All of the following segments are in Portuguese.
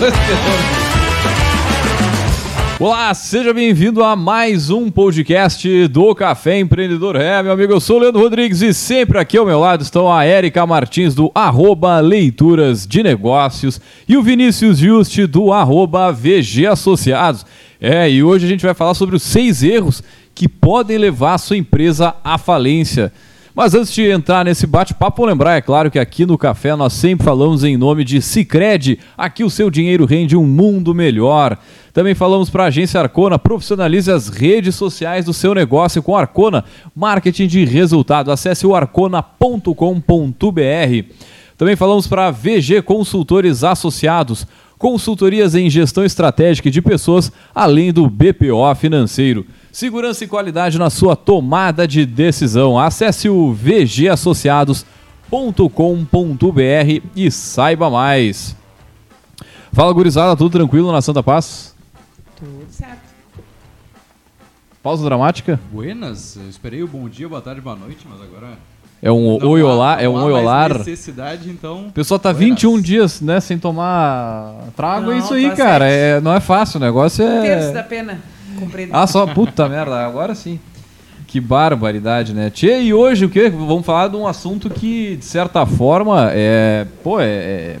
Olá, seja bem-vindo a mais um podcast do Café Empreendedor. É, meu amigo, eu sou o Leandro Rodrigues e sempre aqui ao meu lado estão a Érica Martins do arroba Leituras de Negócios e o Vinícius Juste do arroba VG Associados. É, e hoje a gente vai falar sobre os seis erros que podem levar a sua empresa à falência. Mas antes de entrar nesse bate-papo, lembrar, é claro que aqui no Café nós sempre falamos em nome de Cicred. Aqui o seu dinheiro rende um mundo melhor. Também falamos para a agência Arcona, profissionalize as redes sociais do seu negócio com Arcona, marketing de resultado. Acesse o arcona.com.br. Também falamos para VG Consultores Associados, consultorias em gestão estratégica de pessoas, além do BPO financeiro. Segurança e qualidade na sua tomada de decisão. Acesse o vgassociados.com.br e saiba mais. Fala, gurizada, tudo tranquilo na Santa Paz? Tudo certo. Pausa dramática? Buenas, eu esperei o bom dia, boa tarde, boa noite, mas agora. É um não oi há- olá, é um há oi mais olar. necessidade, então. O pessoal tá Buenas. 21 dias, né, sem tomar trago, é Não, isso aí, tá cara. certo. É, não é fácil, o negócio Um terço da é. pena Ah, só, puta merda, agora sim. Que barbaridade, né? Tchê, e hoje o que? Vamos falar de um assunto que, de certa forma, é. Pô, é. é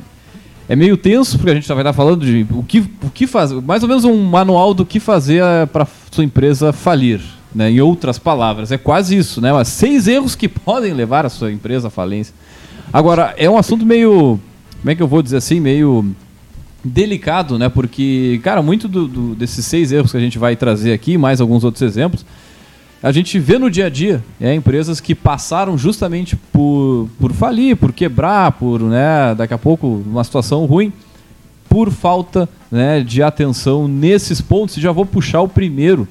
é meio tenso, porque a gente vai estar falando de o que, o que fazer, mais ou menos um manual do que fazer para sua empresa falir, né? Em outras palavras, é quase isso, né? Mas seis erros que podem levar a sua empresa à falência. Agora, é um assunto meio, como é que eu vou dizer assim, meio delicado, né? Porque, cara, muito do- do- desses seis erros que a gente vai trazer aqui, mais alguns outros exemplos, a gente vê no dia a dia é, empresas que passaram justamente por, por falir, por quebrar, por, né, daqui a pouco, uma situação ruim, por falta né, de atenção nesses pontos. E já vou puxar o primeiro,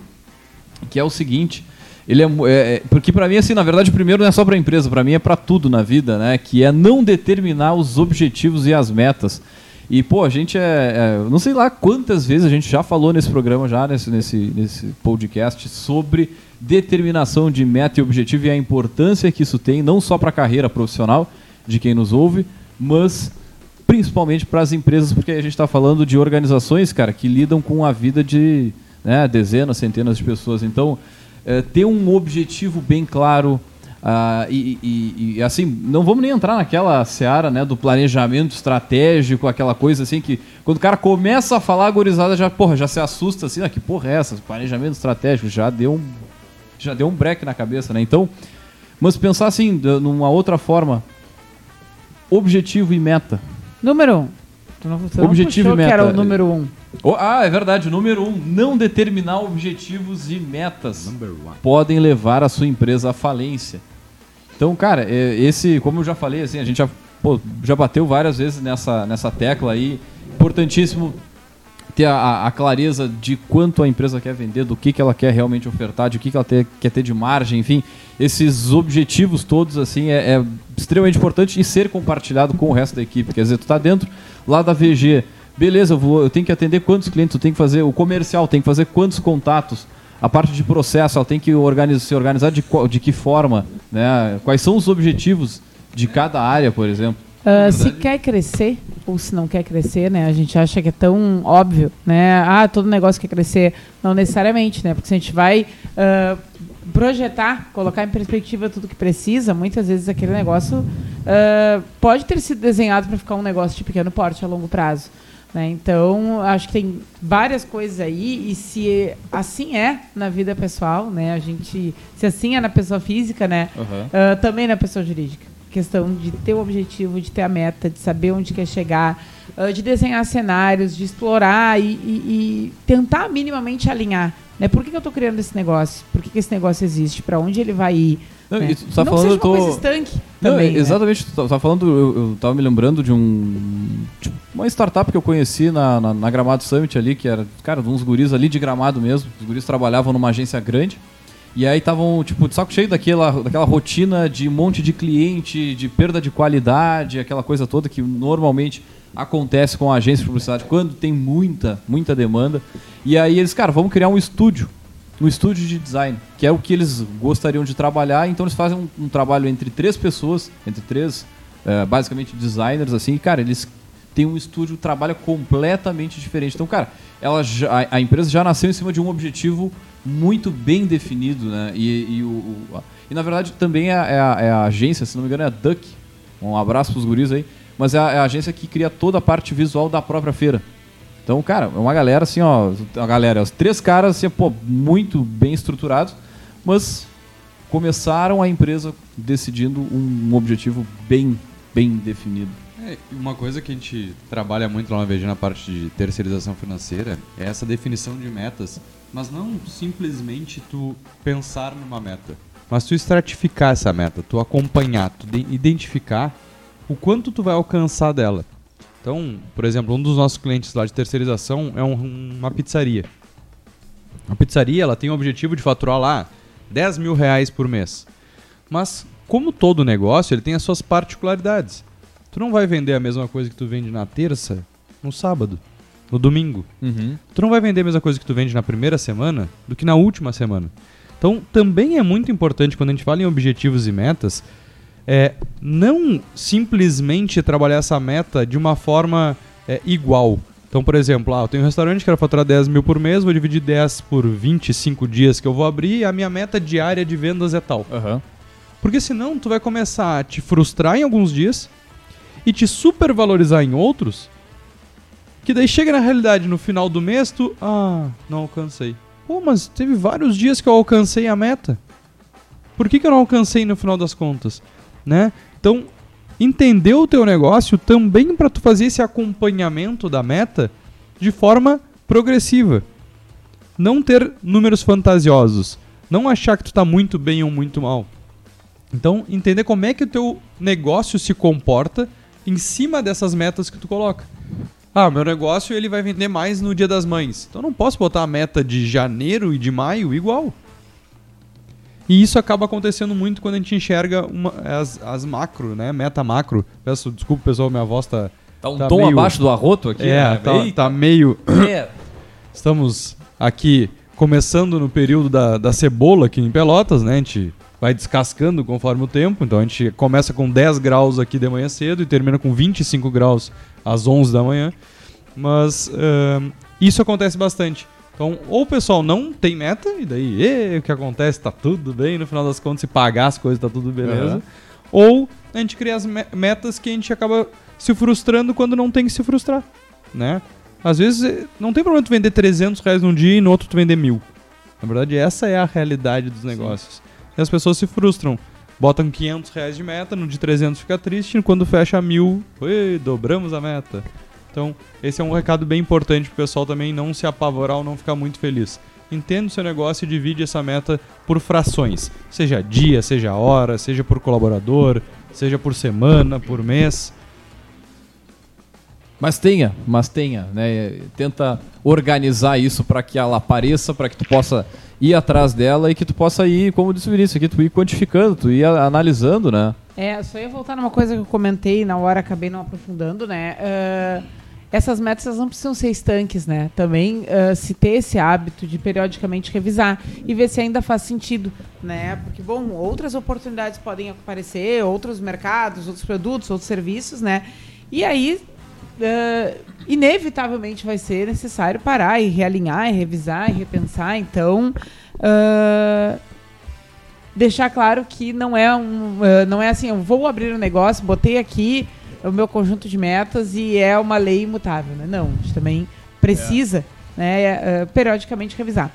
que é o seguinte. Ele é, é- é- porque para mim assim, na verdade, o primeiro não é só para empresa, para mim é para tudo na vida, né? Que é não determinar os objetivos e as metas. E pô, a gente é, é- não sei lá quantas vezes a gente já falou nesse programa já nesse nesse, nesse podcast sobre determinação de meta e objetivo e a importância que isso tem não só para a carreira profissional de quem nos ouve, mas principalmente para as empresas, porque a gente está falando de organizações, cara, que lidam com a vida de né, dezenas, centenas de pessoas. Então, é, ter um objetivo bem claro ah, e, e- e, assim, não vamos nem entrar naquela seara né, do planejamento estratégico, aquela coisa assim que quando o cara começa a falar, a gorizada já, porra, já se assusta assim, ah, que porra é essa? Planejamento estratégico já deu um, já deu um break na cabeça, né? Então, mas pensar assim, numa outra forma, objetivo e meta. Número um. Tu não, não Objetivo puxou e que era meta. o número um. Oh, ah, é verdade. Número um, não determinar objetivos e metas podem levar a sua empresa à falência. Então, cara, é, esse, como eu já falei, assim, a gente já, pô, já bateu várias vezes nessa, nessa tecla aí. Importantíssimo ter a- a, a clareza de quanto a empresa quer vender, do que, que ela quer realmente ofertar, de o que, que ela ter- quer ter de margem, enfim. Esses objetivos todos, assim, é, é extremamente importante e ser compartilhado com o resto da equipe. Quer dizer, tu tá dentro lá da VG, beleza, eu, vou, eu tenho que atender quantos clientes, eu tenho que fazer o comercial, tem que fazer quantos contatos, a parte de processo, ela tem que organizar, se organizar de, qual- de que forma, né? Quais são os objetivos de cada área, por exemplo. Ah, se quer crescer, ou se não quer crescer, né? A gente acha que é tão óbvio, né? Ah, todo negócio quer crescer. Não necessariamente, né? Porque se a gente vai ah, projetar, colocar em perspectiva tudo que precisa, muitas vezes aquele negócio ah, pode ter sido desenhado para ficar um negócio de pequeno porte a longo prazo. Né? Então, acho que tem várias coisas aí, e se assim é na vida pessoal, né? A gente. Se assim é na pessoa física, né? Ah, também na pessoa jurídica. Questão de ter o objetivo, de ter a meta, de saber onde quer chegar, ah, de desenhar cenários, de explorar e, e- e tentar minimamente alinhar. Né? Por que, que eu estou criando esse negócio? Por que, que esse negócio existe? Para onde ele vai ir? Não, né? tá não falando, eu tô- uma coisa estanque Não, também. né? exatamente, tu tá- tá falando, eu, eu tava me lembrando de um. tipo, uma startup que eu conheci na, na, na Gramado Summit ali, que era, cara, uns guris ali de gramado mesmo. Os guris trabalhavam numa agência grande. E aí estavam, tipo, de saco cheio daquela, daquela rotina de um monte de cliente, de perda de qualidade, aquela coisa toda que normalmente acontece com a agência de publicidade quando tem muita, muita demanda. E aí eles, cara, vamos criar um estúdio no estúdio de design, que é o que eles gostariam de trabalhar. Então eles fazem um, um trabalho entre três pessoas, entre três, eh, basicamente designers, assim. E, cara, eles tem um estúdio trabalha completamente diferente. Então, cara, ela já, a, empresa já nasceu em cima de um objetivo muito bem definido, né? E, e, o, o- e na verdade também é, é a, é a agência, se não me engano, é a Duck. Um abraço pros guris aí. Mas é a, é a agência que cria toda a parte visual da própria feira. Então, cara, é uma galera assim, ó. A galera, os três caras, assim, pô, muito bem estruturados, mas começaram a empresa decidindo um objetivo bem, bem definido. É, uma coisa que a gente trabalha muito lá na VG na parte de terceirização financeira é essa definição de metas, mas não simplesmente tu pensar numa meta, mas tu estratificar essa meta, tu acompanhar, tu de- identificar o quanto tu vai alcançar dela. Então, por exemplo, um dos nossos clientes lá de terceirização é um- uma pizzaria. A pizzaria ela tem o objetivo de faturar lá 10 mil reais por mês. Mas, como todo negócio, ele tem as suas particularidades. Tu não vai vender a mesma coisa que tu vende na terça, no sábado, no domingo. Tu não vai vender a mesma coisa que tu vende na primeira semana do que na última semana. Então, também é muito importante quando a gente fala em objetivos e metas, é não simplesmente trabalhar essa meta de uma forma é, igual. Então, por exemplo, ah, eu tenho um restaurante que quero faturar 10 mil por mês, vou dividir 10 por 25 dias que eu vou abrir e a minha meta diária de vendas é tal. Aham. Porque senão tu vai começar a te frustrar em alguns dias e te supervalorizar em outros, que daí chega na realidade no final do mês tu, ah, não alcancei. Pô, mas teve vários dias que eu alcancei a meta. Por que, que eu não alcancei no final das contas, né? Então, entender o teu negócio também para tu fazer esse acompanhamento da meta de forma progressiva. Não ter números fantasiosos, não achar que tu tá muito bem ou muito mal. Então, entender como é que o teu negócio se comporta em cima dessas metas que tu coloca. Ah, meu negócio ele vai vender mais no Dia das Mães. Então, eu não posso botar a meta de janeiro e de maio igual. E isso acaba acontecendo muito quando a gente enxerga uma- as, as macro, né? Meta macro. Peço desculpa, pessoal, minha voz tá. Tá um Tá tom meio- abaixo do arroto aqui. é, né? tá, tá meio. é. Estamos aqui começando no período da, da cebola aqui em Pelotas, né? A gente vai descascando conforme o tempo. Então a gente começa com 10 graus aqui de manhã cedo e termina com 25 graus às 11 da manhã. Mas ahn, isso acontece bastante. Então, ou o pessoal não tem meta, e daí "Ê, o que acontece? Tá tudo bem, no final das contas, se pagar as coisas, tá tudo beleza. Aham. Ou a gente cria as me- metas que a gente acaba se frustrando quando não tem que se frustrar, né? Às vezes eh, não tem problema tu vender 300 reais num dia e no outro tu vender mil. Na verdade, essa é a realidade dos negócios. E as pessoas se frustram. Botam 500 reais de meta, no de 300 fica triste, quando fecha mil, "Ui, dobramos a meta. Então, esse é um recado bem importante pro pessoal também não se apavorar ou não ficar muito feliz. Entenda o seu negócio e divide essa meta por frações. Seja dia, seja hora, seja por colaborador, seja por semana, por mês. Mas tenha, mas tenha, né? Tenta organizar isso para que ela apareça, para que tu possa ir atrás dela e que tu possa ir, como disse o Vinícius aqui, tu ir quantificando, tu ir analisando, né? É, só ia voltar numa coisa que eu comentei na hora, acabei não aprofundando, né? Ah, essas metas elas não precisam ser estanques, né? Também ah, se ter esse hábito de periodicamente revisar e ver se ainda faz sentido, né? Porque, bom, outras oportunidades podem aparecer, outros mercados, outros produtos, outros serviços, né? E aí, ah, inevitavelmente vai ser necessário parar e realinhar, e revisar, e repensar. Então, ah, deixar claro que não é um, eh, não é assim, eu vou abrir um negócio, botei aqui o meu conjunto de metas e é uma lei imutável, né? Não, a gente também precisa, né, eh, periodicamente revisar.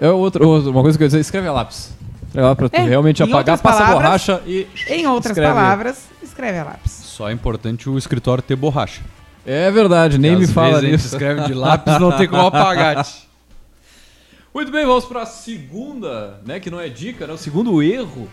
É outra, outra- uma coisa que eu ia dizer, escreve a lápis. Escreve lá pra tu É, realmente apagar, passa a borracha e. Em outras Escreve. palavras, escreve a lápis. Só é importante o escritório ter borracha. É verdade, nem me fala vezes a gente nisso. escreve de lápis, não tem como apagar. tch. Muito bem, vamos para a segunda, né, que não é dica, né, o segundo erro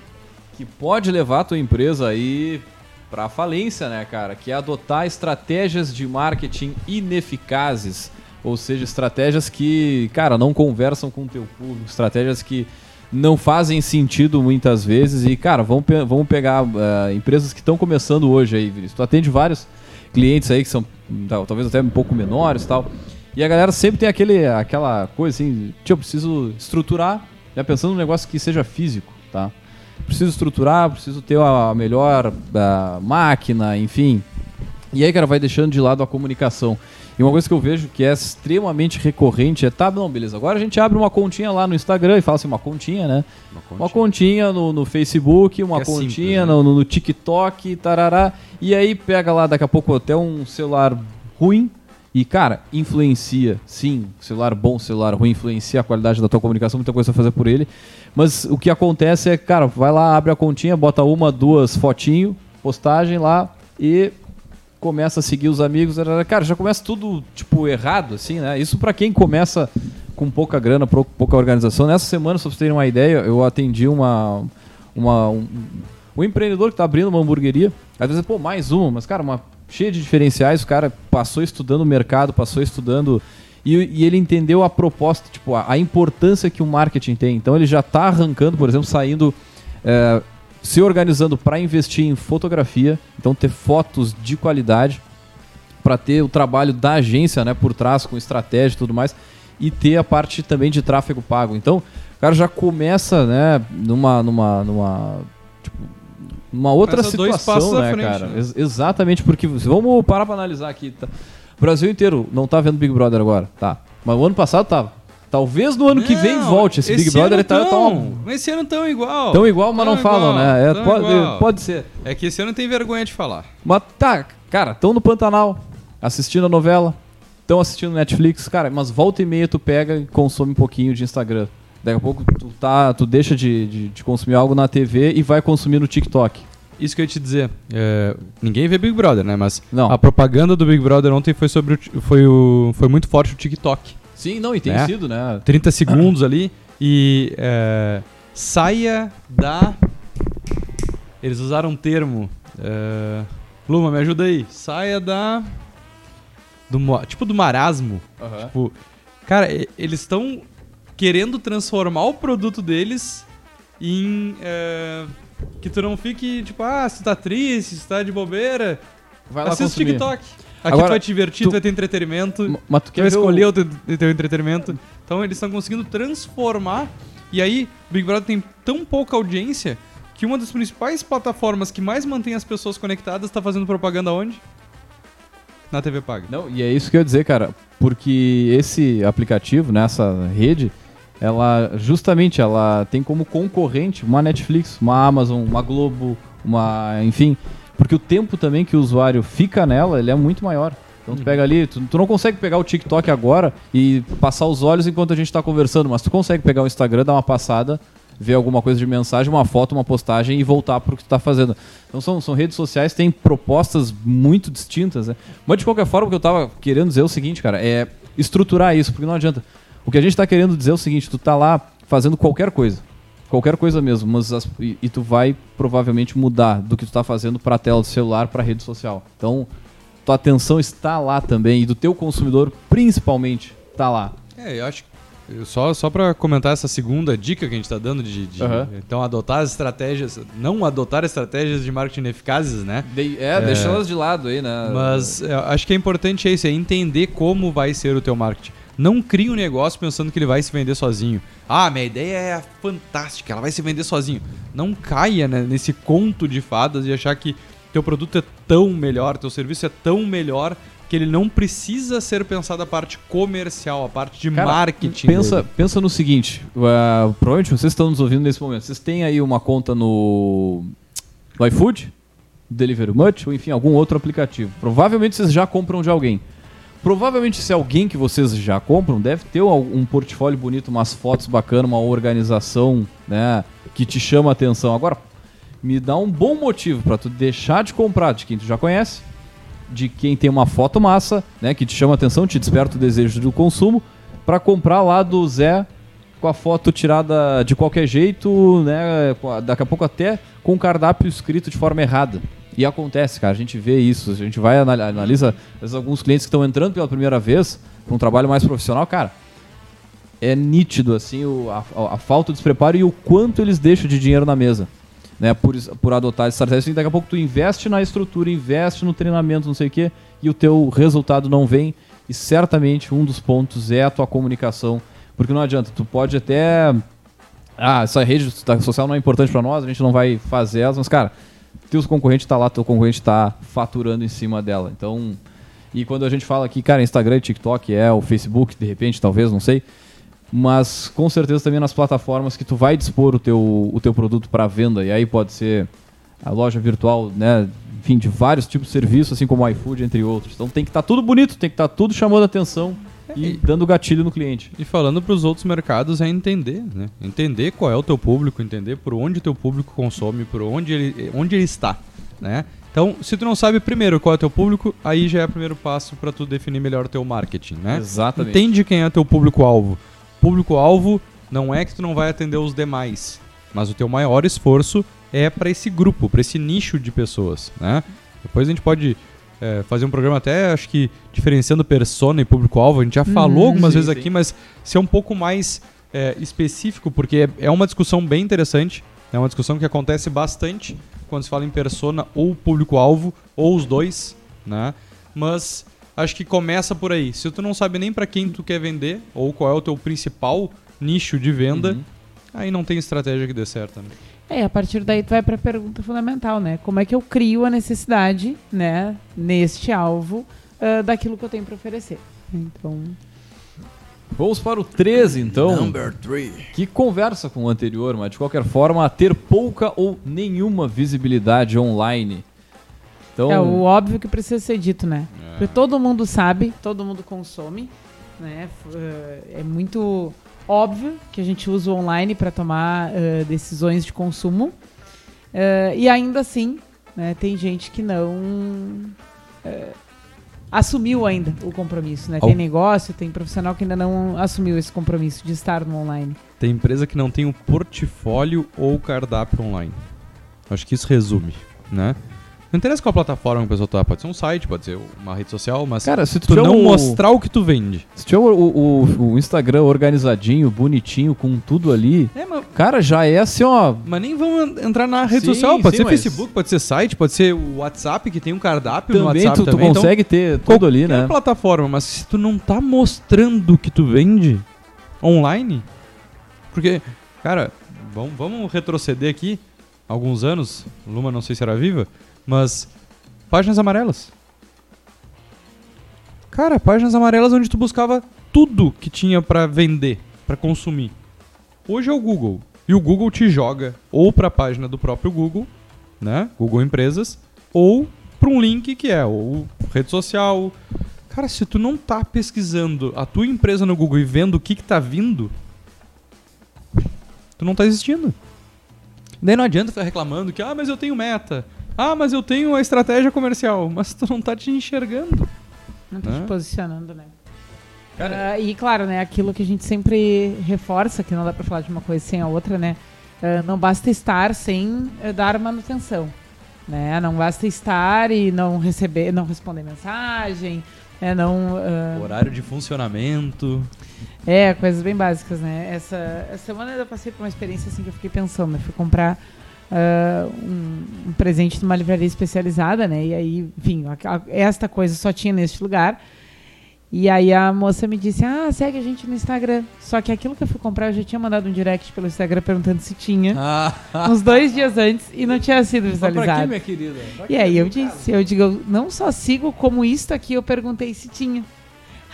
que pode levar a tua empresa aí para falência, né, cara, que é adotar estratégias de marketing ineficazes, ou seja, estratégias que, cara, não conversam com o teu público, estratégias que não fazem sentido muitas vezes e, cara, vamos, pe- vamos pegar ah, empresas que estão começando hoje aí, Vinícius. Tu atende vários clientes aí que são tal- talvez até um pouco menores tal. E a galera sempre tem aquele, aquela coisa assim, tio, eu preciso estruturar, já pensando num negócio que seja físico, tá? Preciso estruturar, preciso ter a melhor ah, máquina, enfim. E aí, cara, vai deixando de lado a comunicação. E uma coisa que eu vejo que é extremamente recorrente é, tá, não, beleza, agora a gente abre uma continha lá no Instagram e fala assim, uma continha, né? Uma continha. Uma continha no, no Facebook, uma é continha simples, né? no, no TikTok, tarará. E aí pega lá daqui a pouco até um celular ruim e, cara, influencia. Sim, celular bom, celular ruim, influencia a qualidade da tua comunicação, muita coisa a fazer por ele. Mas o que acontece é, cara, vai lá, abre a continha, bota uma, duas fotinho, postagem lá e começa a seguir os amigos. Cara, já começa tudo, tipo, errado, assim, né? Isso pra quem começa com pouca grana, pou- pouca organização. Nessa semana, só pra vocês terem uma ideia, eu atendi uma, uma, um, um empreendedor que tá abrindo uma hamburgueria. Às vezes, pô, mais uma, mas, cara, uma cheia de diferenciais. O cara passou estudando o mercado, passou estudando. E, e ele entendeu a proposta, tipo, a, a importância que o marketing tem. Então, ele já tá arrancando, por exemplo, saindo. é, se organizando para investir em fotografia, então ter fotos de qualidade, para ter o trabalho da agência né, por trás, com estratégia e tudo mais, e ter a parte também de tráfego pago. Então, o cara já começa né, numa, numa, numa, numa outra dois situação, né, frente, cara? né? Ex- exatamente, porque vamos parar para analisar aqui. Tá? O Brasil inteiro não tá vendo Big Brother agora, tá? Mas o ano passado tava. Talvez no ano que vem Não, volte esse, Big Brother. Ele tá, tá tão, uma- Mas Esse ano tão igual. tão igual, mas Tão não falam, igual, né? É, tão pode, igual. pode ser. É que esse ano tem vergonha de falar. Mas tá, cara, estão no Pantanal, assistindo a novela, estão assistindo Netflix, cara, mas volta e meia tu pega e consome um pouquinho de Instagram. Daqui a pouco tu, tá, tu deixa de, de, de consumir algo na TV e vai consumir no TikTok. Isso que eu ia te dizer. é, ninguém vê Big Brother, né? Mas Não. a propaganda do Big Brother ontem foi sobre o, foi o foi muito forte o TikTok. Sim, não, e tem Né? sido, né? 30 segundos ali e é, saia da. Eles usaram um termo. É, Luma, me ajuda aí. Saia da. Do, tipo do marasmo. Tipo, cara, eles estão querendo transformar o produto deles em. é, que tu não fique, tipo, ah, se tu tá triste, se tu tá de bobeira. Vai lá assiste consumir. TikTok. Aqui Agora, tu vai te divertir, tu- tu vai ter entretenimento. Mas tu Tu quer vai ver o- escolher o teu, o teu entretenimento. Então eles estão conseguindo transformar. E aí, o Big Brother tem tão pouca audiência que uma das principais plataformas que mais mantém as pessoas conectadas está fazendo propaganda onde? Na TV Paga. Não, e é isso que eu ia dizer, cara, porque esse aplicativo, né, essa rede, ela justamente ela tem como concorrente uma Netflix, uma Amazon, uma Globo, uma, enfim, porque o tempo também que o usuário fica nela, ele é muito maior. Então tu pega ali, tu, tu não consegue pegar o TikTok agora e passar os olhos enquanto a gente tá conversando, mas tu consegue pegar o Instagram, dar uma passada, ver alguma coisa de mensagem, uma foto, uma postagem e voltar pro que tu tá fazendo. Então são, são redes sociais têm propostas muito distintas, né? Mas de qualquer forma, o que eu tava querendo dizer é o seguinte, cara, é estruturar isso, porque não adianta. O que a gente tá querendo dizer é o seguinte, tu tá lá fazendo qualquer coisa. Qualquer coisa mesmo, mas as- e, e tu vai provavelmente mudar do que tu tá fazendo pra tela do celular, pra rede social. Então, tua atenção está lá também e do teu consumidor principalmente tá lá. É, eu acho que. Só, só pra comentar essa segunda dica que a gente tá dando de, de, Aham. então adotar as estratégias, não adotar estratégias de marketing ineficazes, né? De- é, deixa elas de lado aí, né? Mas é, acho que é importante é isso, é entender como vai ser o teu marketing. Não crie um negócio pensando que ele vai se vender sozinho. Ah, minha ideia é fantástica, ela vai se vender sozinho. Não caia né, nesse conto de fadas e achar que teu produto é tão melhor, teu serviço é tão melhor que ele não precisa ser pensado a parte comercial, a parte de Cara, marketing. Pensa, dele. pensa no seguinte, uh, provavelmente vocês estão nos ouvindo nesse momento. Vocês têm aí uma conta no, no iFood, Delivery Much, ou enfim, algum outro aplicativo. Provavelmente vocês já compram de alguém. Provavelmente se alguém que vocês já compram deve ter um, portfólio bonito, umas fotos bacanas, uma organização, né, que te chama a atenção. Agora, me dá um bom motivo para tu deixar de comprar de quem tu já conhece, de quem tem uma foto massa, né, que te chama a atenção, te desperta o desejo do consumo, para comprar lá do Zé com a foto tirada de qualquer jeito, né, daqui a pouco até com o cardápio escrito de forma errada. E acontece, cara, a gente vê isso, a gente vai anal- analisa vezes, alguns clientes que estão entrando pela primeira vez para um trabalho mais profissional, cara, é nítido assim o- a, a- falta de despreparo e o quanto eles deixam de dinheiro na mesa. Né, por, por adotar estratégias, e daqui a pouco tu investe na estrutura, investe no treinamento, não sei o quê, e o teu resultado não vem. E certamente um dos pontos é a tua comunicação, porque não adianta, tu pode até ah, essa rede social não é importante para nós, a gente não vai fazer elas, mas cara, teus concorrentes tá lá, teu concorrente tá faturando em cima dela. Então, e quando a gente fala aqui, cara, Instagram, TikTok, é o Facebook, de repente, talvez, não sei. Mas com certeza também nas plataformas que tu vai dispor o teu, o teu produto para venda. E aí pode ser a loja virtual, né? Enfim, de vários tipos de serviços, assim como o iFood, entre outros. Então tem que estar tudo bonito, tem que estar tudo chamando atenção e dando gatilho no cliente. E falando para os outros mercados é entender, né? Entender qual é o teu público, entender por onde o teu público consome, por onde ele, onde ele está, né? Então, se tu não sabe primeiro qual é o teu público, aí já é o primeiro passo para tu definir melhor o teu marketing, né? Exatamente. Entende quem é teu público-alvo. Público-alvo não é que tu não vai atender os demais, mas o teu maior esforço é para esse grupo, para esse nicho de pessoas, né? Depois a gente pode é, fazer um programa até, acho que diferenciando persona e público-alvo. A gente já falou algumas sim, vezes sim. aqui, mas ser um pouco mais é, específico, porque é, é uma discussão bem interessante. É uma discussão que acontece bastante quando se fala em persona ou público-alvo, ou os dois, né? Mas acho que começa por aí. Se tu não sabe nem para quem tu quer vender, ou qual é o teu principal nicho de venda, Uhum. aí não tem estratégia que dê certo, né? É, a partir daí tu vai para a pergunta fundamental, né? Como é que eu crio a necessidade, né, neste alvo, ah, daquilo que eu tenho para oferecer? Então, Vamos para o 13, então. Que conversa com o anterior, mas de qualquer forma, ter pouca ou nenhuma visibilidade online. Então, é o óbvio que precisa ser dito, né? Porque todo mundo sabe, todo mundo consome, né? Eh, É muito óbvio que a gente usa o online para tomar eh, decisões de consumo. Eh, e ainda assim, né, tem gente que não eh, assumiu ainda o compromisso, né? Tem negócio, tem profissional que ainda não assumiu esse compromisso de estar no online. Tem empresa que não tem o portfólio ou o cardápio online. Acho que isso resume, né? Não interessa qual plataforma que a pessoa tá. Pode ser um site, pode ser uma rede social, mas cara, se tu, tu não o- mostrar o que tu vende. Se tiver o, o- o Instagram organizadinho, bonitinho, com tudo ali, É, mas, cara, já é assim, ó. mas nem vamos entrar na rede Sim, social. Pode sim, ser mas- Facebook, pode ser site, pode ser o WhatsApp, que tem um cardápio no Também WhatsApp tu, tu também. então consegue ter tudo ali, né? plataforma, mas se tu não tá mostrando o que tu vende online, porque, cara, vamos, vamos retroceder aqui alguns anos, Luma não sei se era viva, mas páginas amarelas. Cara, páginas amarelas onde tu buscava tudo que tinha pra vender, pra consumir. Hoje é o Google. E o Google te joga ou pra página do próprio Google, né? Google Empresas, ou pra um link que é ou rede social. Cara, se tu não tá pesquisando a tua empresa no Google e vendo o que que tá vindo, tu não tá existindo. Daí não adianta ficar reclamando que, ah, mas eu tenho meta. Ah, mas eu tenho a estratégia comercial. Mas tu não tá te enxergando. Não tá Né? te posicionando, né? Cara, Ah, e claro, né, aquilo que a gente sempre reforça, que não dá pra falar de uma coisa sem a outra, né? ah, não basta estar sem eh, dar manutenção, né? Não basta estar e não receber, não responder mensagem, né? Não ah, Horário de funcionamento. é coisas bem básicas, né? Essa, essa semana eu passei por uma experiência assim que eu fiquei pensando, né? Fui comprar ah, um, um presente numa livraria especializada, né? E aí, enfim, a- a- esta coisa só tinha neste lugar. E aí a moça me disse, ah, segue a gente no Instagram. Só que aquilo que eu fui comprar, eu já tinha mandado um direct pelo Instagram perguntando se tinha, Ah, uns dois dias antes, e não tinha sido mas pra quê, visualizado. minha querida? Pra E aí eu disse, eu digo, eu não só sigo como isto aqui, eu perguntei se tinha.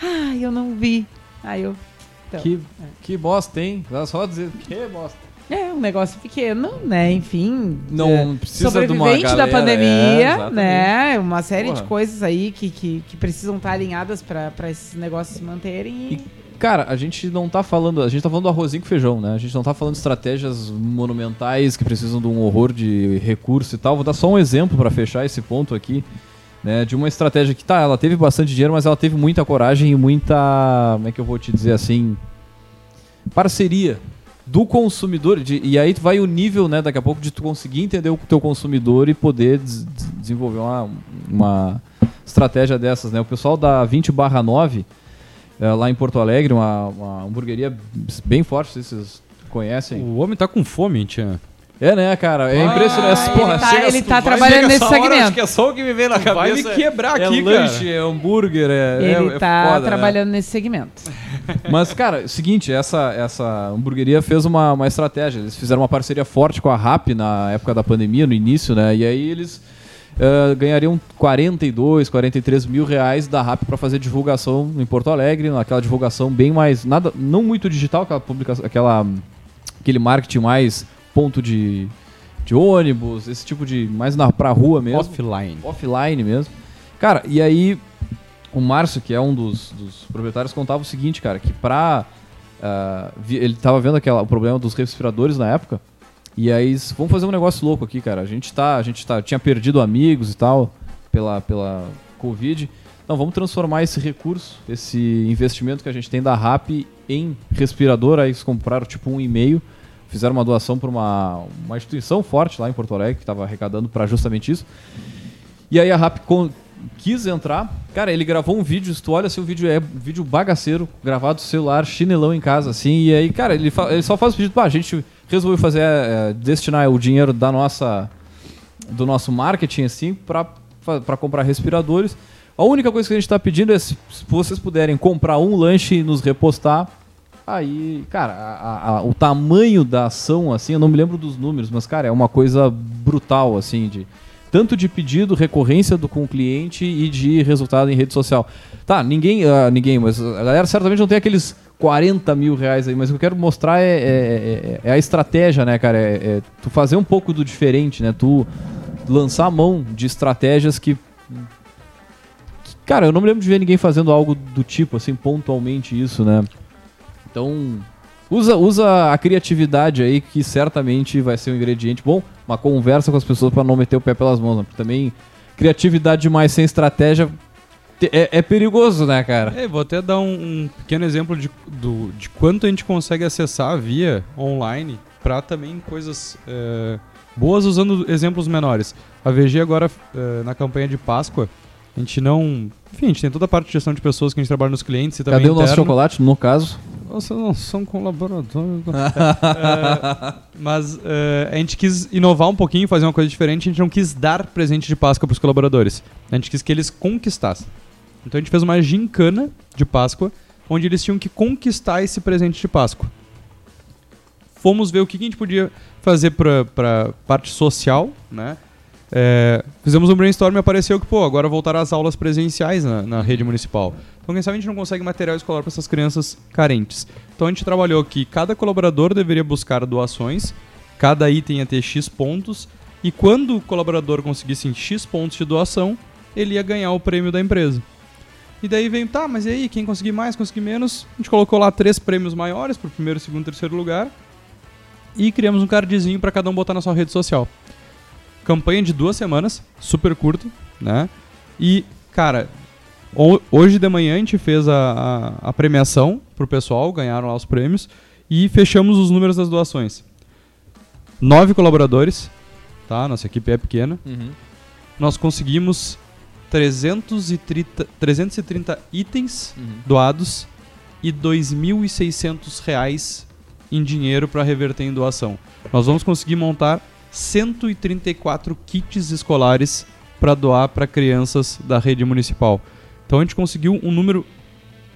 Ah, eu não vi. Aí eu. Então, Que, que bosta, hein? Só dizer que bosta. É, um negócio pequeno, né? Enfim. Não é, precisa de uma sobrevivente galera, da é, pandemia, exatamente. né? Uma série de Porra. coisas aí que, que, que precisam estar alinhadas para esses negócios se manterem. E, Cara, a gente não tá falando. A gente tá falando do arrozinho com feijão, né? A gente não tá falando de estratégias monumentais que precisam de um horror de recurso e tal. Vou dar só um exemplo pra fechar esse ponto aqui. Né, de uma estratégia que tá, ela teve bastante dinheiro, mas ela teve muita coragem e muita. Como é que eu vou te dizer assim? Parceria do consumidor. de- e aí tu vai o nível, né, daqui a pouco, de tu conseguir entender o teu consumidor e poder des- des- desenvolver uma, uma estratégia dessas, né? O pessoal da 20 barra 9 é, lá em Porto Alegre, uma, uma hamburgueria bem forte, se vocês conhecem. O homem tá com fome, tia. É, né, cara? É Ah, impressionante. ele Porra, tá- chega- ele tu tá vai- trabalhando nesse essa hora, segmento. Acho que é só o que me vem na Vai cabeça. me quebrar é aqui, lanche, cara. é hambúrguer, é, ele é, é tá foda, né? trabalhando nesse segmento. Mas, cara, é o seguinte, essa, essa hamburgueria fez uma, uma estratégia. Eles fizeram uma parceria forte com a RAP na época da pandemia, no início, né? E aí eles uh, ganhariam 42, 43 mil reais da RAP para fazer divulgação em Porto Alegre, naquela divulgação bem mais. nada Não muito digital, aquela publicação, aquela, aquele marketing mais ponto de, de ônibus, esse tipo de. mais na, pra rua mesmo. Offline. Offline mesmo. Cara, e aí o Márcio, que é um dos, dos proprietários, contava o seguinte, cara, que pra. Uh, ele tava vendo aquela, o problema dos respiradores na época. E aí, vamos fazer um negócio louco aqui, cara. A gente tá. A gente tá, tinha perdido amigos e tal pela, pela Covid. Não, vamos transformar esse recurso, esse investimento que a gente tem da RAP em respirador. Aí eles compraram tipo um e meio, fizeram uma doação para uma, uma instituição forte lá em Porto Alegre que estava arrecadando para justamente isso. E aí a RAP quis entrar. Cara, ele gravou um vídeo, se tu olha assim, o vídeo é um vídeo bagaceiro, gravado celular, chinelão em casa, assim. E aí, cara, ele, ele só faz o pedido, pá, a gente resolveu fazer, é, destinar o dinheiro da nossa, do nosso marketing, assim, para comprar respiradores. A única coisa que a gente está pedindo é se, se vocês puderem comprar um lanche e nos repostar. Aí, cara, a, a, o tamanho da ação, assim, eu não me lembro dos números, mas, cara, é uma coisa brutal, assim, de tanto de pedido, recorrência do com o cliente e de resultado em rede social. Tá, ninguém, uh, ninguém, mas a galera certamente não tem aqueles 40 mil reais aí, mas o que eu quero mostrar é, é, é, é a estratégia, né, cara? É, é, tu fazer um pouco do diferente, né? Tu lançar a mão de estratégias que, que. Cara, eu não me lembro de ver ninguém fazendo algo do tipo, assim, pontualmente isso, né? Então, usa, usa a criatividade aí, que certamente vai ser um ingrediente bom. Uma conversa com as pessoas para não meter o pé pelas mãos, né? Porque também criatividade demais sem estratégia é, é, perigoso, né, cara? É, vou até dar um, um, pequeno exemplo de, do, de quanto a gente consegue acessar via online para também coisas é, boas usando exemplos menores. A VG agora, é, na campanha de Páscoa, a gente não... Enfim, a gente tem toda a parte de gestão de pessoas que a gente trabalha nos clientes e também Cadê o nosso chocolate, no caso? Vocês não são colaboradores. é, mas é, a gente quis inovar um pouquinho, fazer uma coisa diferente. A gente não quis dar presente de Páscoa para os colaboradores. A gente quis que eles conquistassem. Então a gente fez uma gincana de Páscoa, onde eles tinham que conquistar esse presente de Páscoa. Fomos ver o que a gente podia fazer para parte social, né? É, fizemos um brainstorm e apareceu que, pô, agora voltaram as aulas presenciais na, na rede municipal. Então, quem sabe a gente não consegue material escolar para essas crianças carentes. Então, a gente trabalhou que cada colaborador deveria buscar doações, cada item ia ter X pontos, e quando o colaborador conseguisse X pontos de doação, ele ia ganhar o prêmio da empresa. E daí vem, tá, mas e aí, quem conseguir mais, conseguir menos? A gente colocou lá três prêmios maiores, pro primeiro, segundo e terceiro lugar. E criamos um cardzinho para cada um botar na sua rede social. Campanha de duas semanas, super curto, né? E, cara, hoje de manhã a gente fez a, a, a premiação pro pessoal, ganharam lá os prêmios. E fechamos os números das doações. Nove colaboradores, tá? Nossa equipe é pequena. Uhum. Nós conseguimos 330, 330 itens uhum. doados e R$ 2.600 em dinheiro para reverter em doação. Nós vamos conseguir montar 134 kits escolares para doar para crianças da rede municipal. Então a gente conseguiu um número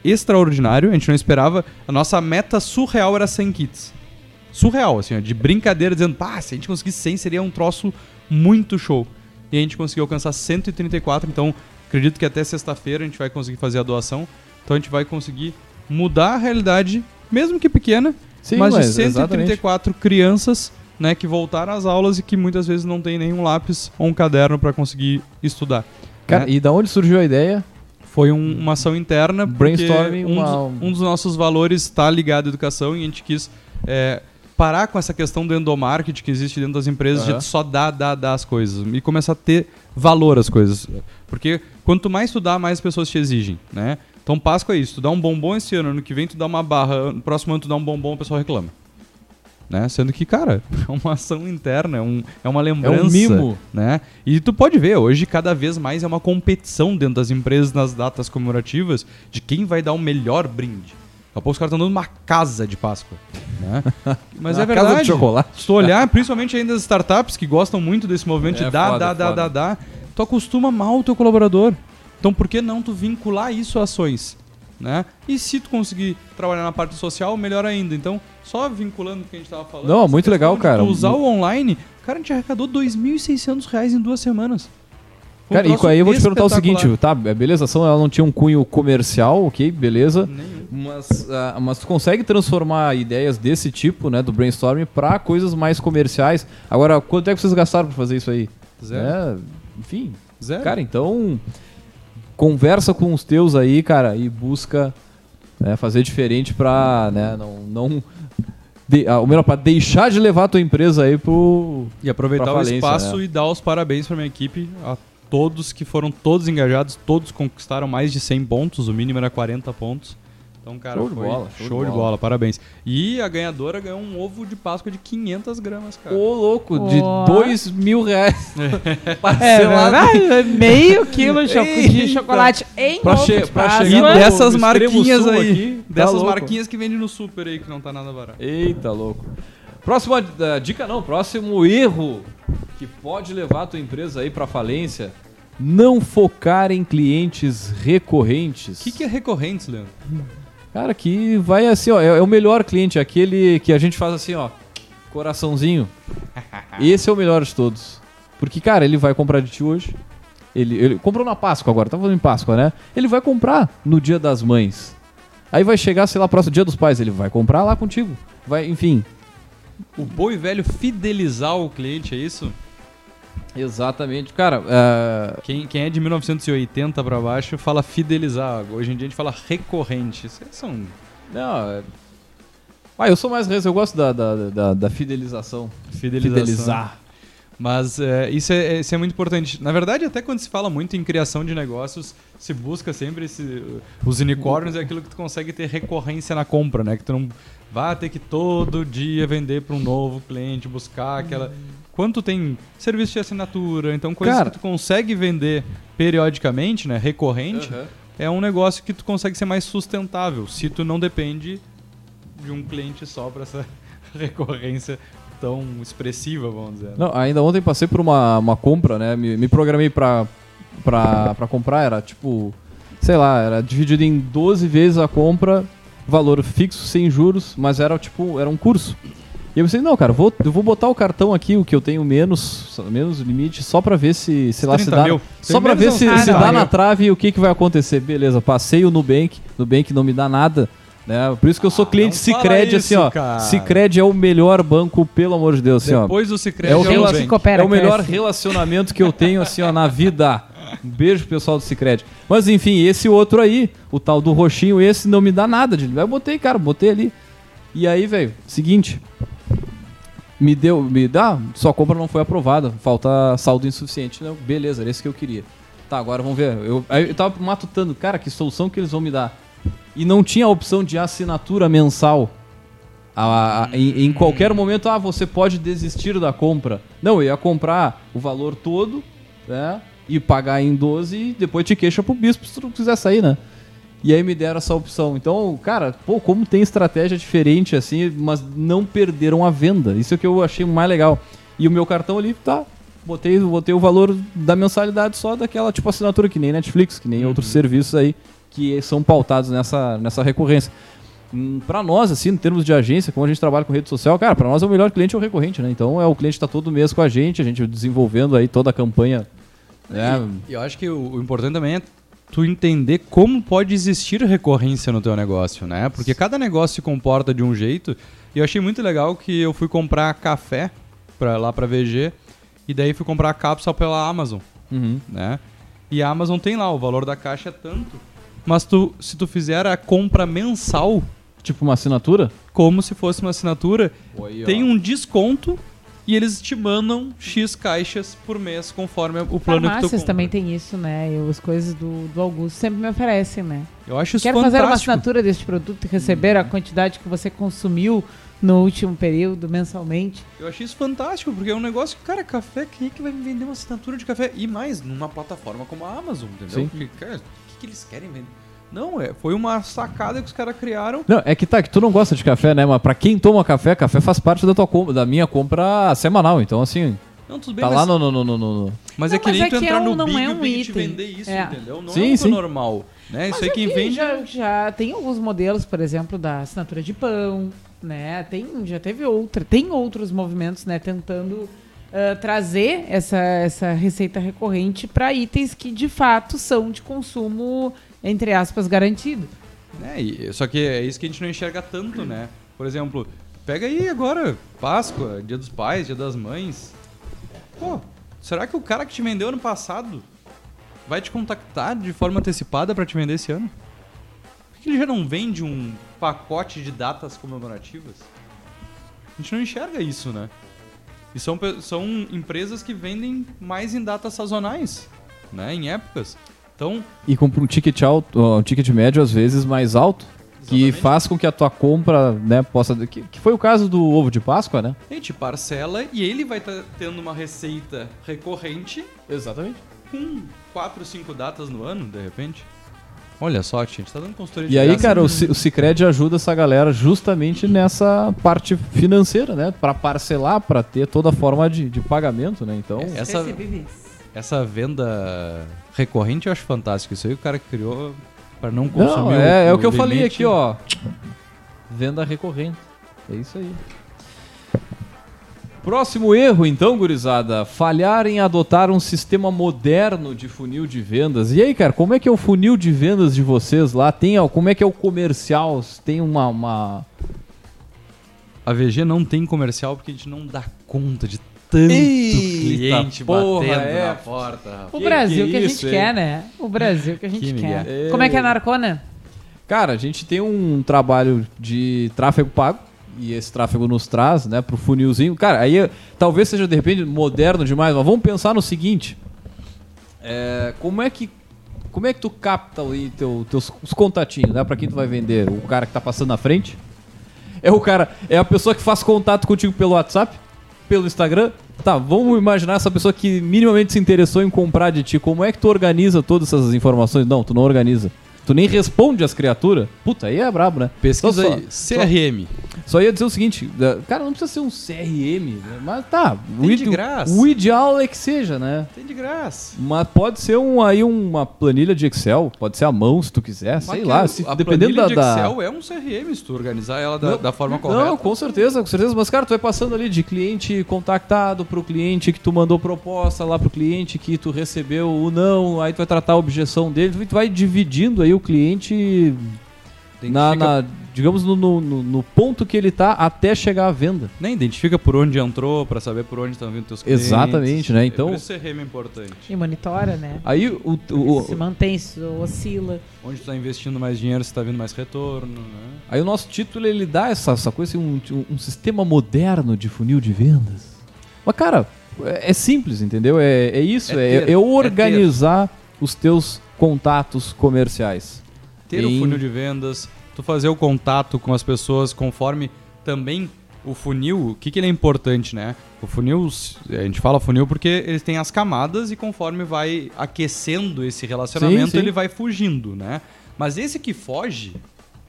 extraordinário, a gente não esperava. A nossa meta surreal era 100 kits. Surreal, assim, de brincadeira, dizendo, pá, se a gente conseguisse 100 seria um troço muito show e a gente conseguiu alcançar 134. Então, acredito que até sexta-feira a gente vai conseguir fazer a doação. Então, a gente vai conseguir mudar a realidade, mesmo que pequena, Sim, mas, mas de 134 exatamente. crianças né, que voltaram às aulas e que muitas vezes não tem nenhum lápis ou um caderno para conseguir estudar. Cara, né? e da onde surgiu a ideia? Foi um, uma ação interna, brainstorming, um, uma... dos, um dos nossos valores está ligado à educação e a gente quis é, parar com essa questão do endomarketing que existe dentro das empresas uhum. de só dar, dar, dar as coisas e começar a ter valor as coisas. Porque quanto mais tu dá, mais as pessoas te exigem, né? Então Páscoa é isso, tu dá um bombom esse ano, ano que vem tu dá uma barra, no próximo ano tu dá um bombom, o pessoal reclama. Né? Sendo que, cara, é uma ação interna, é, um, é uma lembrança. É um mimo. Né? E tu pode ver, hoje cada vez mais é uma competição dentro das empresas nas datas comemorativas de quem vai dar o melhor brinde. Daqui a pouco os caras estão dando uma casa de Páscoa. Né? Mas é verdade. Casa de chocolate. Se tu olhar, principalmente ainda as startups que gostam muito desse movimento é, de dar, dar, dar, dar, dar, tu acostuma mal o teu colaborador. Então por que não tu vincular isso a ações? né? E se tu conseguir trabalhar na parte social, melhor ainda. Então, só vinculando o que a gente tava falando. Não, muito legal, cara. usar o online, cara, a gente arrecadou 2.600 reais em duas semanas. Um Cara, e aí eu vou te perguntar o seguinte, tá? Beleza, a ação ela não tinha um cunho comercial, ok, beleza. Nenhum. Mas, ah, mas tu consegue transformar ideias desse tipo, né, do brainstorming, pra coisas mais comerciais. Agora, quanto é que vocês gastaram pra fazer isso aí? Zero. É, enfim, Zero. cara, então conversa com os teus aí, cara, e busca né, fazer diferente pra, né, não, não de, ah, ou melhor, pra deixar de levar a tua empresa aí pro E aproveitar o espaço né? e dar os parabéns pra minha equipe, a todos que foram todos engajados, todos conquistaram mais de 100 pontos, o mínimo era 40 pontos. Então, cara, Show de foi bola, show, de, bola. parabéns. E a ganhadora ganhou um ovo de Páscoa de 500 gramas, cara. Ô, louco, de Ó. dois mil reais. É Parcelado. verdade, meio quilo de, de Eita. chocolate em Pra ovo che- de pra Páscoa. E dessas no marquinhas aí, aqui, tá dessas louco. marquinhas que vende no super aí, que não tá nada barato. Eita, louco. Próxima ah, dica não, próximo erro que pode levar a tua empresa aí pra falência, não focar em clientes recorrentes. O que, que é recorrente, Leandro? Cara, que vai assim, ó, é, é o melhor cliente, aquele que a gente faz assim, ó, coraçãozinho. Esse é o melhor de todos. Porque, cara, ele vai comprar de ti hoje. Ele, ele comprou na Páscoa agora, tá falando em Páscoa, né? Ele vai comprar no Dia das Mães. Aí vai chegar, sei lá, próximo Dia dos Pais, ele vai comprar lá contigo. Vai, enfim. O bom e velho fidelizar o cliente, é isso? Exatamente. Cara, é, Quem, quem é de 1980 pra baixo fala fidelizar. Hoje em dia a gente fala recorrente. Isso aí são. não, é... Ah, eu sou mais res, eu gosto da, da, da, da fidelização. Fidelização. Fidelizar. Mas é, isso, é, isso é muito importante. Na verdade, até quando se fala muito em criação de negócios, se busca sempre esse, os unicórnios é aquilo que tu consegue ter recorrência na compra, né? Que tu não vai ter que todo dia vender para um novo cliente, buscar aquela. Quanto tem serviço de assinatura, então coisas Cara. que tu consegue vender periodicamente, né? Recorrente, Aham. é um negócio que tu consegue ser mais sustentável, se tu não depende de um cliente só para essa recorrência tão expressiva, vamos dizer. né? Não, ainda ontem passei por uma, uma compra, né? Me, me programei pra, pra comprar, era tipo, sei lá, era dividido em 12 vezes a compra, valor fixo, sem juros, mas era tipo, era um curso. E eu pensei, não, cara, vou, eu vou botar o cartão aqui, o que eu tenho menos, menos limite, só pra ver se, sei lá, se 30 dá. mil. Só pra ver se, se 30 dá mil. na trave e o que, que vai acontecer. Beleza, passei o Nubank, Nubank não me dá nada. Né? Por isso que eu sou Ah, cliente Cicred, assim, ó. cara. Cicred é o melhor banco, pelo amor de Deus, assim, ó. Depois do Cicred É o é o rela- é o melhor cresce. relacionamento que eu tenho assim ó, na vida. Um beijo pro pessoal do Cicred. Mas enfim, esse outro aí, o tal do roxinho, esse não me dá nada. De... Eu botei, cara, botei ali. E aí, velho, seguinte. Me deu, me dá, sua compra não foi aprovada, falta saldo insuficiente. Não, beleza, era esse que eu queria. Tá, agora vamos ver. Eu, aí eu tava matutando, cara, que solução que eles vão me dar. E não tinha a opção de assinatura mensal. A- em, em qualquer momento, ah, você pode desistir da compra. Não, eu ia comprar o valor todo, né? E pagar em 12 e depois te queixa pro bispo se tu quiser sair, né? E aí me deram essa opção. Então, cara, pô, como tem estratégia diferente assim, mas não perderam a venda. Isso é que eu achei mais legal. E o meu cartão ali, tá. Botei, botei o valor da mensalidade só daquela tipo assinatura que nem Netflix, que nem outros serviços aí que são pautados nessa, nessa recorrência. Hum, Pra nós, assim, em termos de agência, como a gente trabalha com rede social, cara, pra nós é o melhor cliente é o recorrente, né? Então é o cliente que tá todo mês com a gente, a gente desenvolvendo aí toda a campanha. né? E eu acho que o, o importante também é tu entender como pode existir recorrência no teu negócio, né? Porque cada negócio se comporta de um jeito. E eu achei muito legal que eu fui comprar café pra, lá pra VG e daí fui comprar a cápsula pela Amazon, Uhum. né? E a Amazon tem lá, o valor da caixa é tanto. Mas tu, se tu fizer a compra mensal, Tipo uma assinatura? como se fosse uma assinatura, ó. tem um desconto e eles te mandam X caixas por mês conforme o plano que tu Farmácias compra. também tem isso, né? E as coisas do, do Augusto sempre me oferecem, né? Eu acho isso Quero fantástico. fazer uma assinatura deste produto e receber a quantidade que você consumiu no último período, mensalmente. Eu achei isso fantástico, porque é um negócio que, cara, café, quem é que vai me vender uma assinatura de café? E mais, numa plataforma como a Amazon, entendeu? Sim. Porque, cara, o que, que eles querem vender? Não, é, foi uma sacada que os caras criaram. Não, é que tá, que tu não gosta de café, né? Mas pra quem toma café, café faz parte da tua compra, da minha compra semanal. Então, assim, Não, tudo bem, tá mas, lá no. no, no, no, no- mas Não, é que mas nem é tu que entrar é um- no não Big é e um o Big te item. vender isso, É. entendeu? Não Sim, é algo sim. normal. Né? Isso Mas aí quem aqui vende. Já, já tem alguns modelos, por exemplo, da assinatura de pão, né? Tem, já teve outra. Tem outros movimentos, né? Tentando ah, trazer essa, essa receita recorrente para itens que de fato são de consumo, entre aspas, garantido. E- só que é isso que a gente não enxerga tanto, né? Por exemplo, pega aí agora, Páscoa, Dia dos Pais, Dia das Mães. Pô, será que o cara que te vendeu ano passado vai te contactar de forma antecipada para te vender esse ano? Por que ele já não vende um pacote de datas comemorativas? A gente não enxerga isso, né? E são, são empresas que vendem mais em datas sazonais, né? Em épocas. Então, E com um ticket alto, um ticket médio às vezes mais alto, que Exatamente. faz com que a tua compra, né, possa. Que, que foi o caso do ovo de Páscoa, né? A gente parcela e ele vai estar tendo uma receita recorrente Exatamente. com 4, 5 datas no ano, de repente. Olha só, gente, tá dando consultoria E de aí, graça. cara, o, Ci- o Cicred ajuda essa galera justamente nessa parte financeira, né? Pra parcelar, pra ter toda a forma de, de pagamento, né? Então, É. Essa- Recebíveis. Essa venda recorrente eu acho fantástico. Isso aí o cara que criou para não consumir não, é, é o que eu falei aqui, ó. Venda recorrente. É isso aí. Próximo erro, então, gurizada. Falhar em adotar um sistema moderno de funil de vendas. E aí, cara, como é que é o funil de vendas de vocês lá? Tem, ó, como é que é o comercial? Tem uma... uma... A VG não tem comercial porque a gente não dá conta de tanto Eita cliente porra, batendo é. na porta. rapaz. O Que Brasil que que, a isso, gente hein? quer, né? O Brasil que a gente Que quer. Miguel. Como é que é Narcona? Cara, a gente tem um trabalho de tráfego pago e esse tráfego nos traz, né, pro funilzinho. Cara, aí talvez seja de repente moderno demais, mas vamos pensar no seguinte: É, como é que como é que tu capta aí teu, teus os contatinhos, né, para quem tu vai vender? O cara que tá passando na frente? É o cara, é a pessoa que faz contato contigo pelo WhatsApp, pelo Instagram? Tá, vamos imaginar essa pessoa que minimamente se interessou em comprar de ti. Como é que tu organiza todas essas informações? Não, tu não organiza. Tu nem responde às criaturas. Puta, aí é brabo, né? Pesquisa Então, aí, só- CRM. Só ia dizer o seguinte, cara, não precisa ser um CRM, né? mas tá. o Tem de ide- graça. O ideal é que seja, né? Tem de graça. Mas pode ser um, aí uma planilha de Excel, pode ser à mão se tu quiser, sei Mas lá, que se, a dependendo da, planilha de da- Excel é um CRM se tu organizar ela da, Não, da forma correta. Não, com certeza, com certeza. Mas, cara, tu vai passando ali de cliente contactado pro cliente que tu mandou proposta lá pro cliente que tu recebeu o não, aí tu vai tratar a objeção dele, tu vai dividindo aí o cliente na, na- digamos, no, no- no- ponto que ele tá até chegar à venda. Nem identifica por onde entrou pra saber por onde estão vindo teus clientes. Exatamente, né? Então- É isso CRM é importante. E monitora, né? Aí o, o- se mantém, se oscila. Onde tu tá investindo mais dinheiro, se tá vindo mais retorno, né? aí o nosso título ele dá essa, essa coisa, assim, um, um sistema moderno de funil de vendas. Mas, cara, é, é simples, entendeu? É, é isso, É é, ter, é organizar os teus contatos comerciais. Ter Em- o funil de vendas, tu fazer o contato com as pessoas conforme também o funil, o que, que ele é importante, né? O funil, a gente fala funil porque eles têm as camadas e conforme vai aquecendo esse relacionamento, Sim, sim. ele vai fugindo, né? Mas esse que foge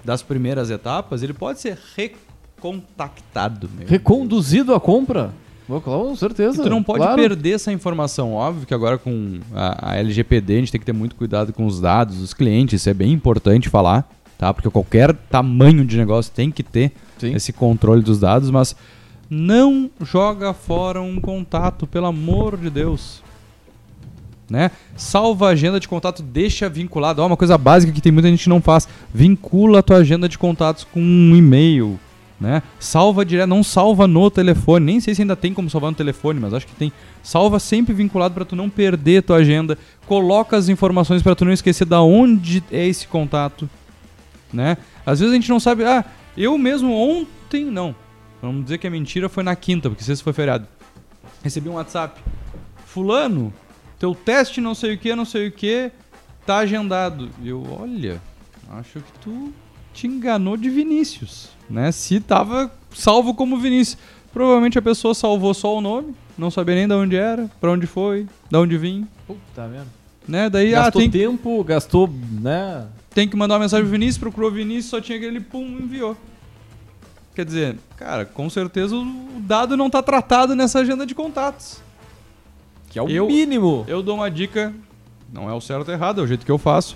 das primeiras etapas, ele pode ser recontactado. Reconduzido a compra? Com certeza. E tu não pode claro. perder essa informação. Óbvio que agora com a, a LGPD a gente tem que ter muito cuidado com os dados dos clientes. Isso é bem importante falar, tá? Porque qualquer tamanho de negócio tem que ter Sim. esse controle dos dados, mas não joga fora um contato, pelo amor de Deus. Né? Salva a agenda de contato, deixa vinculado. Ó, uma coisa básica que tem muita gente que não faz. Vincula a tua agenda de contatos com um e-mail. Né? Salva direto, não salva no telefone. Nem sei se ainda tem como salvar no telefone, mas acho que tem. Salva sempre vinculado para tu não perder tua agenda. Coloca as informações para tu não esquecer da onde é esse contato, né? Às vezes a gente não sabe, ah, eu mesmo ontem, não. Vamos dizer que a mentira foi na quinta, porque sexta foi feriado. Recebi um WhatsApp. Fulano, teu teste não sei o que, não sei o que, tá agendado. E eu, olha, acho que tu te enganou de Vinícius, né? Se tava salvo como Vinícius. Provavelmente a pessoa salvou só o nome, não sabia nem de onde era, pra onde foi, de onde vim, Puta merda. né? Daí, ah, Gastou tem, tempo, gastou, né? tem que mandar uma mensagem pro Vinícius, procurou o Vinícius, só tinha aquele pum, enviou. Quer dizer, cara, com certeza o dado não tá tratado nessa agenda de contatos. Que é o Eu- mínimo. Eu dou uma dica, não é o certo ou errado, é o jeito que eu faço.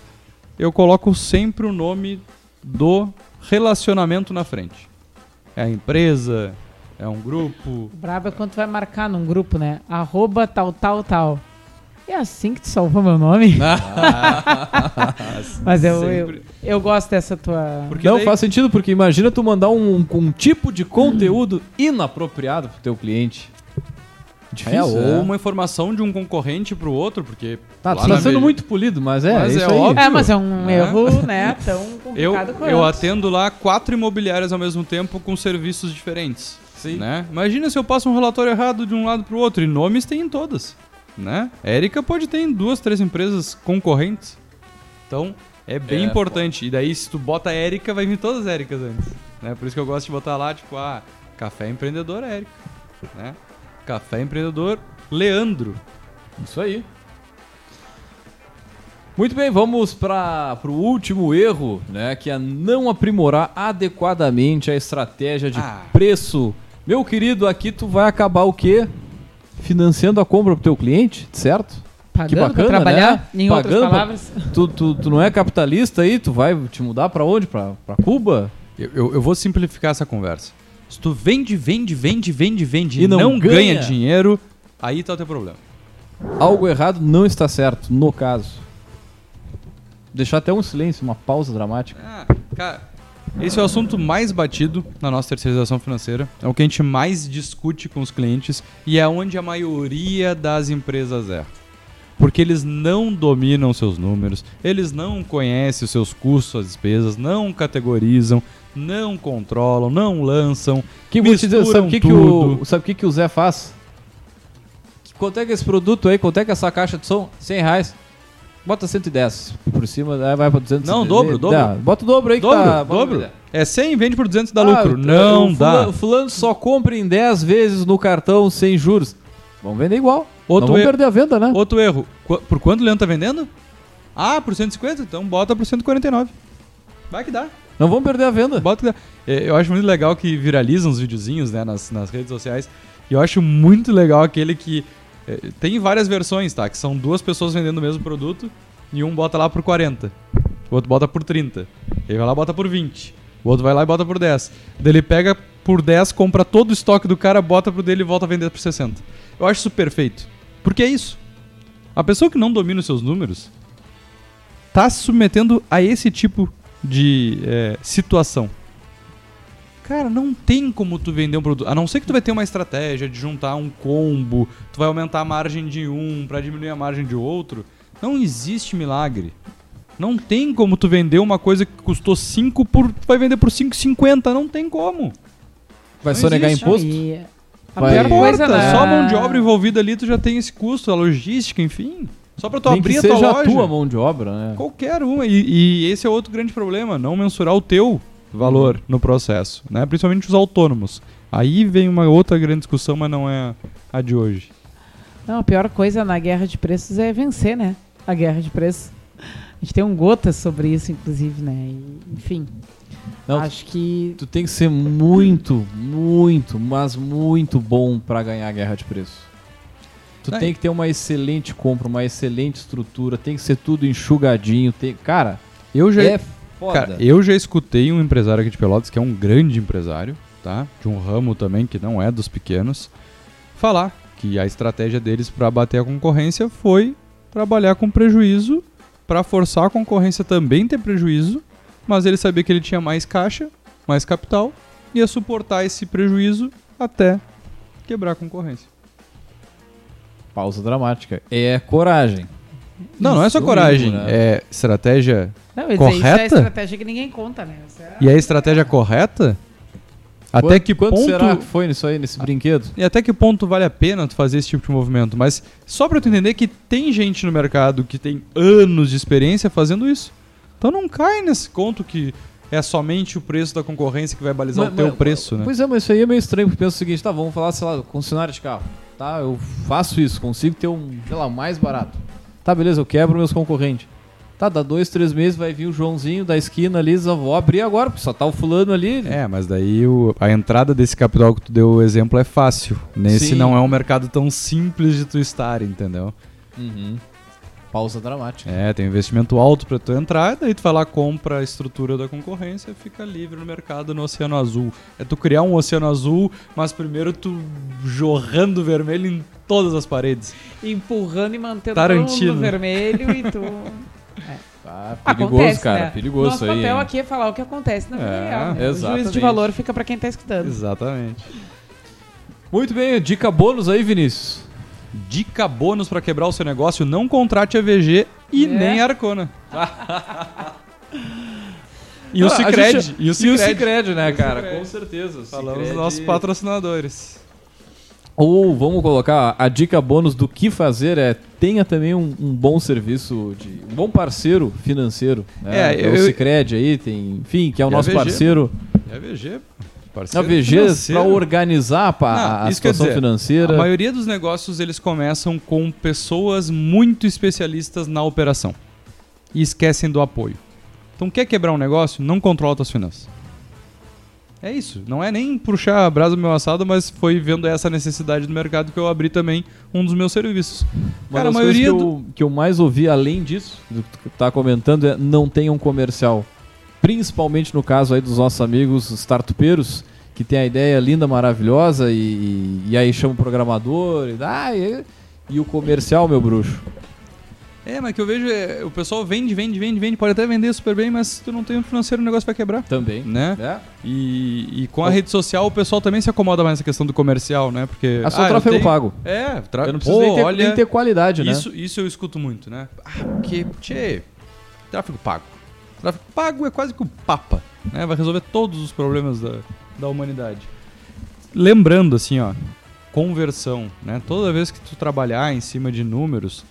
eu coloco sempre o nome do relacionamento na frente. É a empresa, é um grupo. Brabo é quando tu vai marcar num grupo, né? Arroba tal, tal, tal. É assim que tu salvou meu nome? Mas eu, eu, eu gosto dessa tua... Porque não daí- faz sentido, porque imagina tu mandar um, um tipo de conteúdo inapropriado pro teu cliente. É, Difícil, ou é. uma informação de um concorrente pro outro, porque. Tá, tu tá sendo muito polido, mas é, Mas é é óbvio. É, mas é um né? erro, né? Tão Eu, complicado quanto. eu atendo lá quatro imobiliárias ao mesmo tempo com serviços diferentes. Sim. Né? Imagina se eu passo um relatório errado de um lado pro outro. E nomes tem em todas. Né? Érica pode ter em duas, três empresas concorrentes. Então, é bem É, importante. E daí, se tu bota Érica, vai vir todas as Éricas antes. Né? Por isso que eu gosto de botar lá, tipo, ah, Café Empreendedor Érica. Né? Café Empreendedor Leandro. Isso aí. Muito bem, vamos para o último erro, né? Que é não aprimorar adequadamente a estratégia de Ah. preço. Meu querido, aqui tu vai acabar o quê? Financiando a compra pro teu cliente, certo? Pagando que bacana, pra trabalhar, né? em outras Pagando pra- palavras. Tu, tu, tu não é capitalista aí? Tu vai te mudar para onde? Para Cuba? Eu, eu- eu vou simplificar essa conversa. Se tu vende, vende, vende, vende, vende E não não, ganha. ganha. dinheiro, aí tá o teu problema. Algo errado não está certo, no caso. Deixar até um silêncio, uma pausa dramática. Ah, cara, esse é o assunto mais batido na nossa terceirização financeira. É o que a gente mais discute com os clientes e é onde a maioria das empresas erra. Porque eles não dominam seus números, eles não conhecem os seus custos, as despesas, não categorizam, não controlam, não lançam. Que dizer, sabe misturam o que, que, o, tudo. sabe o que, que o Zé faz? Quanto é que esse produto aí, quanto é que essa caixa de som? 100 reais. Bota 110 por cima, aí vai pra 200. Não, dobro, dobro. Dá, bota o dobro aí que Dobro, tá... bota dobro. É 100, vende por 200 dá Ah, lucro. Não o dá. fulano, o fulano só compra em 10 vezes no cartão sem juros. Vamos vender igual. Outro Não erro. perder a venda, né? Outro erro. Qu- por quanto o Leandro tá vendendo? Ah, por 150? Então bota por 149. Vai que dá. Não vamos perder a venda. Bota. É, Eu acho muito legal que viralizam os videozinhos né, nas, nas redes sociais. E eu acho muito legal aquele que. é, tem várias versões, tá? Que são duas pessoas vendendo o mesmo produto e um bota lá por 40. O outro bota por 30. Ele vai lá e bota por 20. O outro vai lá e bota por 10. Daí ele pega por 10, compra todo o estoque do cara, bota pro dele e volta a vender por 60. Eu acho isso perfeito. Porque é isso. A pessoa que não domina os seus números tá se submetendo a esse tipo de é, situação. Cara, não tem como tu vender um produto. A não ser que tu vai ter uma estratégia de juntar um combo, tu vai aumentar a margem de um pra diminuir a margem de outro. Não existe milagre. Não tem como tu vender uma coisa que custou 5 por. Tu vai vender por 5,50. Não tem como. Vai não sonegar existe. imposto? E a Vai- pior coisa, né? Só a mão de obra envolvida ali, tu já tem esse custo, a logística, enfim. Só pra tu Nem abrir que a tua seja loja. a tua mão de obra, né? Qualquer uma. E, e esse é outro grande problema, não mensurar o teu valor no processo, né? Principalmente os autônomos. Aí vem uma outra grande discussão, mas não é a de hoje. Não, a pior coisa na guerra de preços é vencer, né? A guerra de preços. A gente tem um gota sobre isso, inclusive, né? E, enfim. Não, acho que. Tu tem que ser muito, muito, mas muito bom pra ganhar a guerra de preço. Tu Aí. tem que ter uma excelente compra, uma excelente estrutura, tem que ser tudo enxugadinho. Tem... Cara, Eu já, é foda. cara, eu já escutei um empresário aqui de Pelotas, que é um grande empresário, tá? De um ramo também que não é dos pequenos, falar que a estratégia deles para bater a concorrência foi trabalhar com prejuízo para forçar a concorrência também ter prejuízo, mas ele sabia que ele tinha mais caixa, mais capital, ia suportar esse prejuízo até quebrar a concorrência. Pausa dramática. É coragem. Não, não é só coragem, né? é estratégia. Não, eu dizer, isso é a Correta? estratégia que ninguém conta, né? Isso é- E a estratégia correta? Até Quanto- que quanto ponto será que foi nisso aí, nesse brinquedo? E até que ponto vale a pena tu fazer esse tipo de movimento? Mas só pra tu entender que tem gente no mercado que tem anos de experiência fazendo isso. Então não cai nesse conto que é somente o preço da concorrência que vai balizar Mas- o teu mas- preço, né? Pois é, mas isso aí é meio estranho, porque pensa o seguinte, tá, vamos falar, sei lá, concessionária de carro. Tá, eu faço isso, consigo ter um, sei lá, mais barato. Tá, beleza, eu quebro meus concorrentes. Tá, dá dois, três meses, vai vir o Joãozinho da esquina ali, eu vou abrir agora, porque só tá o fulano ali. É, mas daí o- a entrada desse capital que tu deu o exemplo é fácil. Nesse Sim. não é um mercado tão simples de tu estar, entendeu? Uhum. Pausa dramática. É, tem um investimento alto pra tu entrar, daí tu vai lá, compra a estrutura da concorrência e fica livre no mercado no Oceano Azul. É tu criar um Oceano Azul, mas primeiro tu jorrando vermelho em todas as paredes. Empurrando e mantendo Tarantino. todo mundo vermelho e tu... Ah, perigoso, Acontece, cara. né? Perigoso Nosso aí. papel hein? aqui é falar o que acontece na vida É, real. né? O juízo de valor fica pra quem tá escutando. Exatamente. Muito bem, dica bônus aí, Vinícius. Dica bônus pra quebrar o seu negócio: não contrate a VG e É. nem a Arcona. e o a Cicred. gente- E o E o Cicred. Cicred, né, cara? Cicred. Com certeza. Falamos Cicred- dos nossos patrocinadores. Ou vamos colocar a dica bônus do que fazer é tenha também um, um bom serviço de um bom parceiro financeiro. Né? É, É, o eu- Cicred aí tem, enfim, que é o E a nosso VG, parceiro. A VG, Parceiro VG financeiro. para organizar pa- Não, a situação dizer, financeira. A maioria dos negócios eles começam com pessoas muito especialistas na operação e esquecem do apoio. Então, quer quebrar um negócio? Não controla suas finanças. É isso. Não é nem puxar a brasa do meu assado, mas foi vendo essa necessidade do mercado que eu abri também um dos meus serviços. Uma Cara, a maioria que, do... eu, que eu mais ouvi além disso, do que tu tá comentando, é não tenha um comercial. Principalmente no caso aí dos nossos amigos startupeiros, que tem a ideia linda, maravilhosa, e, e aí chama o programador, e, ah, e, e o comercial, meu bruxo. É, mas que eu vejo é, o pessoal vende, vende, vende, vende, pode até vender super bem, mas se tu não tem um financeiro, o negócio vai quebrar. Também. Né? É. E, e com a rede social o pessoal também se acomoda mais nessa questão do comercial, né? Porque. É só ah, tráfego tenho- pago. É, tra... Eu não preciso Pô, nem, ter, olha, nem ter qualidade, né? isso, isso eu escuto muito, né? Ah, porque, tchê, tráfego pago. Tráfego pago é quase que o Papa, né? Vai resolver todos os problemas da, da humanidade. Lembrando, assim, ó, conversão, né? Toda vez que tu trabalhar em cima de números,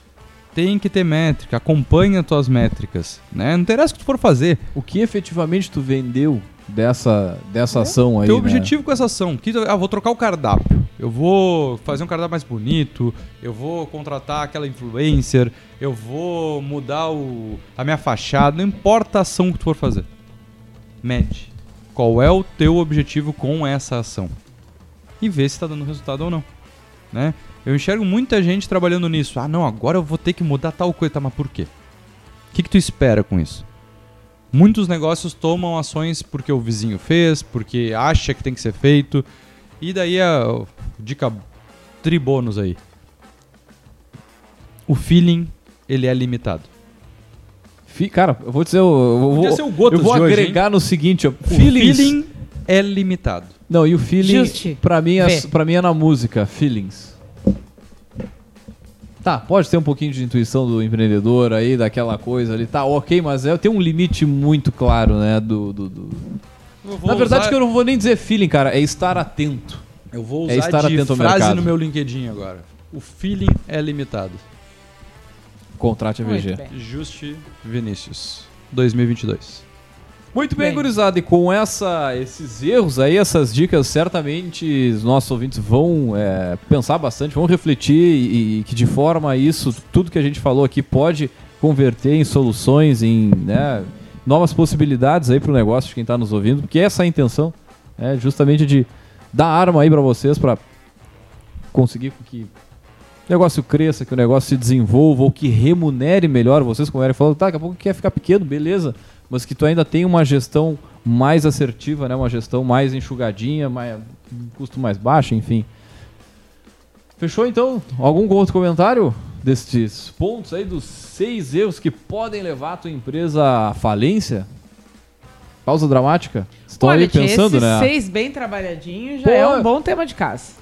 tem que ter métrica, acompanha as tuas métricas, né? Não interessa o que tu for fazer. O que efetivamente tu vendeu dessa, dessa ação aí, Teu né? objetivo com essa ação, que, ah, vou trocar o cardápio, eu vou fazer um cardápio mais bonito, eu vou contratar aquela influencer, eu vou mudar o, a minha fachada, não importa a ação que tu for fazer. Mede. Qual é o teu objetivo com essa ação? E vê se está dando resultado ou não. Né? Eu enxergo muita gente trabalhando nisso. Ah, não, agora eu vou ter que mudar tal coisa. Tá, mas por quê? O que, que tu espera com isso? Muitos negócios tomam ações porque o vizinho fez, porque acha que tem que ser feito. E daí a dica tribônus aí. O feeling, ele é limitado. Fi- Cara, eu vou dizer, eu, vou, ser o eu vou de hoje, agregar no seguinte, ó, O feelings. feeling é limitado. Não, e o feeling, pra mim, é, pra mim é na música, feelings. Tá, pode ter um pouquinho de intuição do empreendedor aí, daquela coisa ali, tá ok, mas é, tem um limite muito claro, né, do... do- do- Na verdade usar- que eu não vou nem dizer feeling, cara, é estar atento. Eu vou É usar estar de atento ao frase mercado. no meu LinkedIn agora. O feeling é limitado. Contrate a VG. Muito bem. Juste Vinícius, 2022. Muito bem, Bem. gurizada, e com essa, esses erros aí, essas dicas, certamente os nossos ouvintes vão é, pensar bastante, vão refletir e, e que de forma isso, tudo que a gente falou aqui pode converter em soluções, em né, novas possibilidades aí para o negócio de quem está nos ouvindo, porque essa é a intenção, é justamente de dar arma aí para vocês para conseguir que o negócio cresça, que o negócio se desenvolva ou que remunere melhor vocês, como o Eric falou, tá, daqui a pouco quer ficar pequeno, beleza, mas que tu ainda tenha uma gestão mais assertiva, né? Uma gestão mais enxugadinha, mais, um custo mais baixo, enfim. Fechou então? Algum outro comentário destes pontos aí dos seis erros que podem levar a tua empresa à falência? Pausa dramática? Estou aí Olha, tia, pensando, esses né? seis bem trabalhadinhos já Pô, é um bom tema de casa.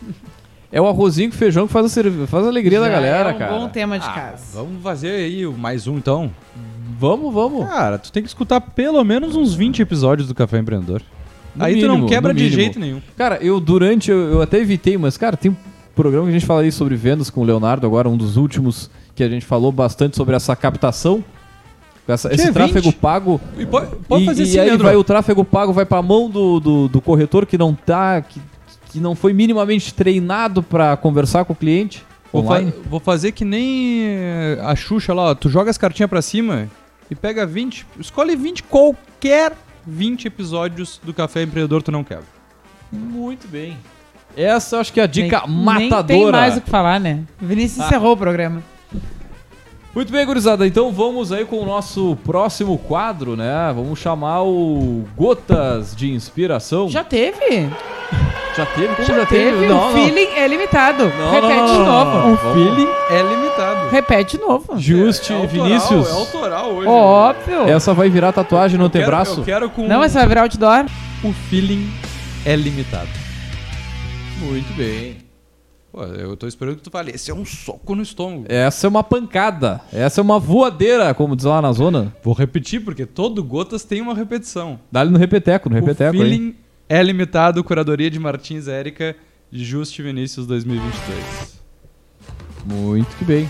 É o arrozinho com feijão que faz a, faz a alegria da Já galera, é um cara. bom tema de Ah, casa. vamos fazer aí o mais um então. Vamos, vamos. Cara, tu tem que escutar pelo menos uns 20 episódios do Café Empreendedor. No aí tu não mínimo, quebra de mínimo. jeito nenhum. Cara, eu durante, eu, eu até evitei, mas, cara, tem um programa que a gente fala aí sobre vendas com o Leonardo, agora um dos últimos, que a gente falou bastante sobre essa captação, essa- esse Tinha tráfego 20. pago. E pode, pode e, fazer e assim, aí Leandro. vai o tráfego pago vai pra mão do, do, do corretor que não tá, que, que não foi minimamente treinado pra conversar com o cliente Vou, fa- vou fazer que nem a Xuxa lá, ó. Tu joga as cartinhas pra cima e pega 20. Escolhe 20, qualquer 20 episódios do Café Empreendedor tu não quebra. Muito bem. Essa eu acho que é a dica Nem- matadora. Nem tem mais o que falar, né? Vinícius encerrou o programa. Muito bem, gurizada. Então vamos aí com o nosso próximo quadro, né? Vamos chamar o Gotas de Inspiração. Já teve? Já teve? Como Já teve? Não, o não. feeling é limitado. Não, Repete não, de não, novo. O feeling é limitado. Repete de novo. Juste, Vinícius. É autoral hoje. Óbvio. Essa vai virar tatuagem no Eu quero- antebraço? Eu quero com... Não, essa vai virar outdoor. O feeling é limitado. Muito bem. Pô, eu tô esperando que tu fale. Esse é um soco no estômago. Essa é uma pancada. Essa é uma voadeira, como diz lá na zona. Vou repetir, porque todo Gotas tem uma repetição. Dá-lhe no repeteco, no repeteco o aí. É limitado, curadoria de Martins Érica, de Juste Vinícius 2023. Muito que bem.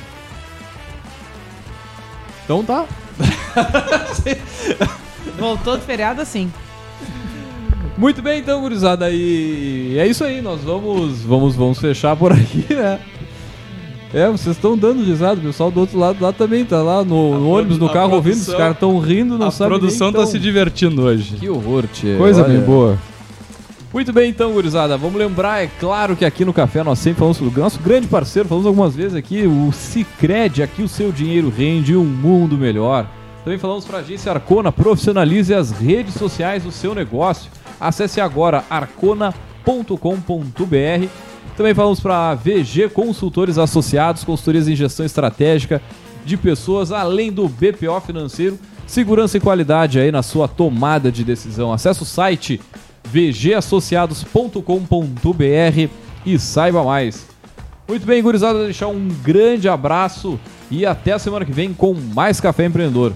Então tá. Voltou do feriado assim. Muito bem, então, gurizada. E é isso aí. Nós vamos, vamos, vamos fechar por aqui, né? É, vocês estão dando risada. O pessoal do outro lado lá também tá lá no, A no ônibus, no a carro ouvindo. Os produção- caras estão rindo, não a sabem produção nem tá tão- se divertindo hoje. Que horror, tia. Coisa Olha. bem boa. Muito bem, então, gurizada. Vamos lembrar, é claro que aqui no Café nós sempre falamos sobre o nosso grande parceiro, falamos algumas vezes aqui, o Cicred. Aqui o seu dinheiro rende um mundo melhor. Também falamos para a agência Arcona, profissionalize as redes sociais do seu negócio. Acesse agora arcona.com.br. Também falamos para a VG Consultores Associados, consultorias em gestão estratégica de pessoas, além do BPO financeiro, segurança e qualidade aí na sua tomada de decisão. Acesse o site vgassociados.com.br e saiba mais. Muito bem, gurizada, deixar um grande abraço e até a semana que vem com mais Café Empreendedor.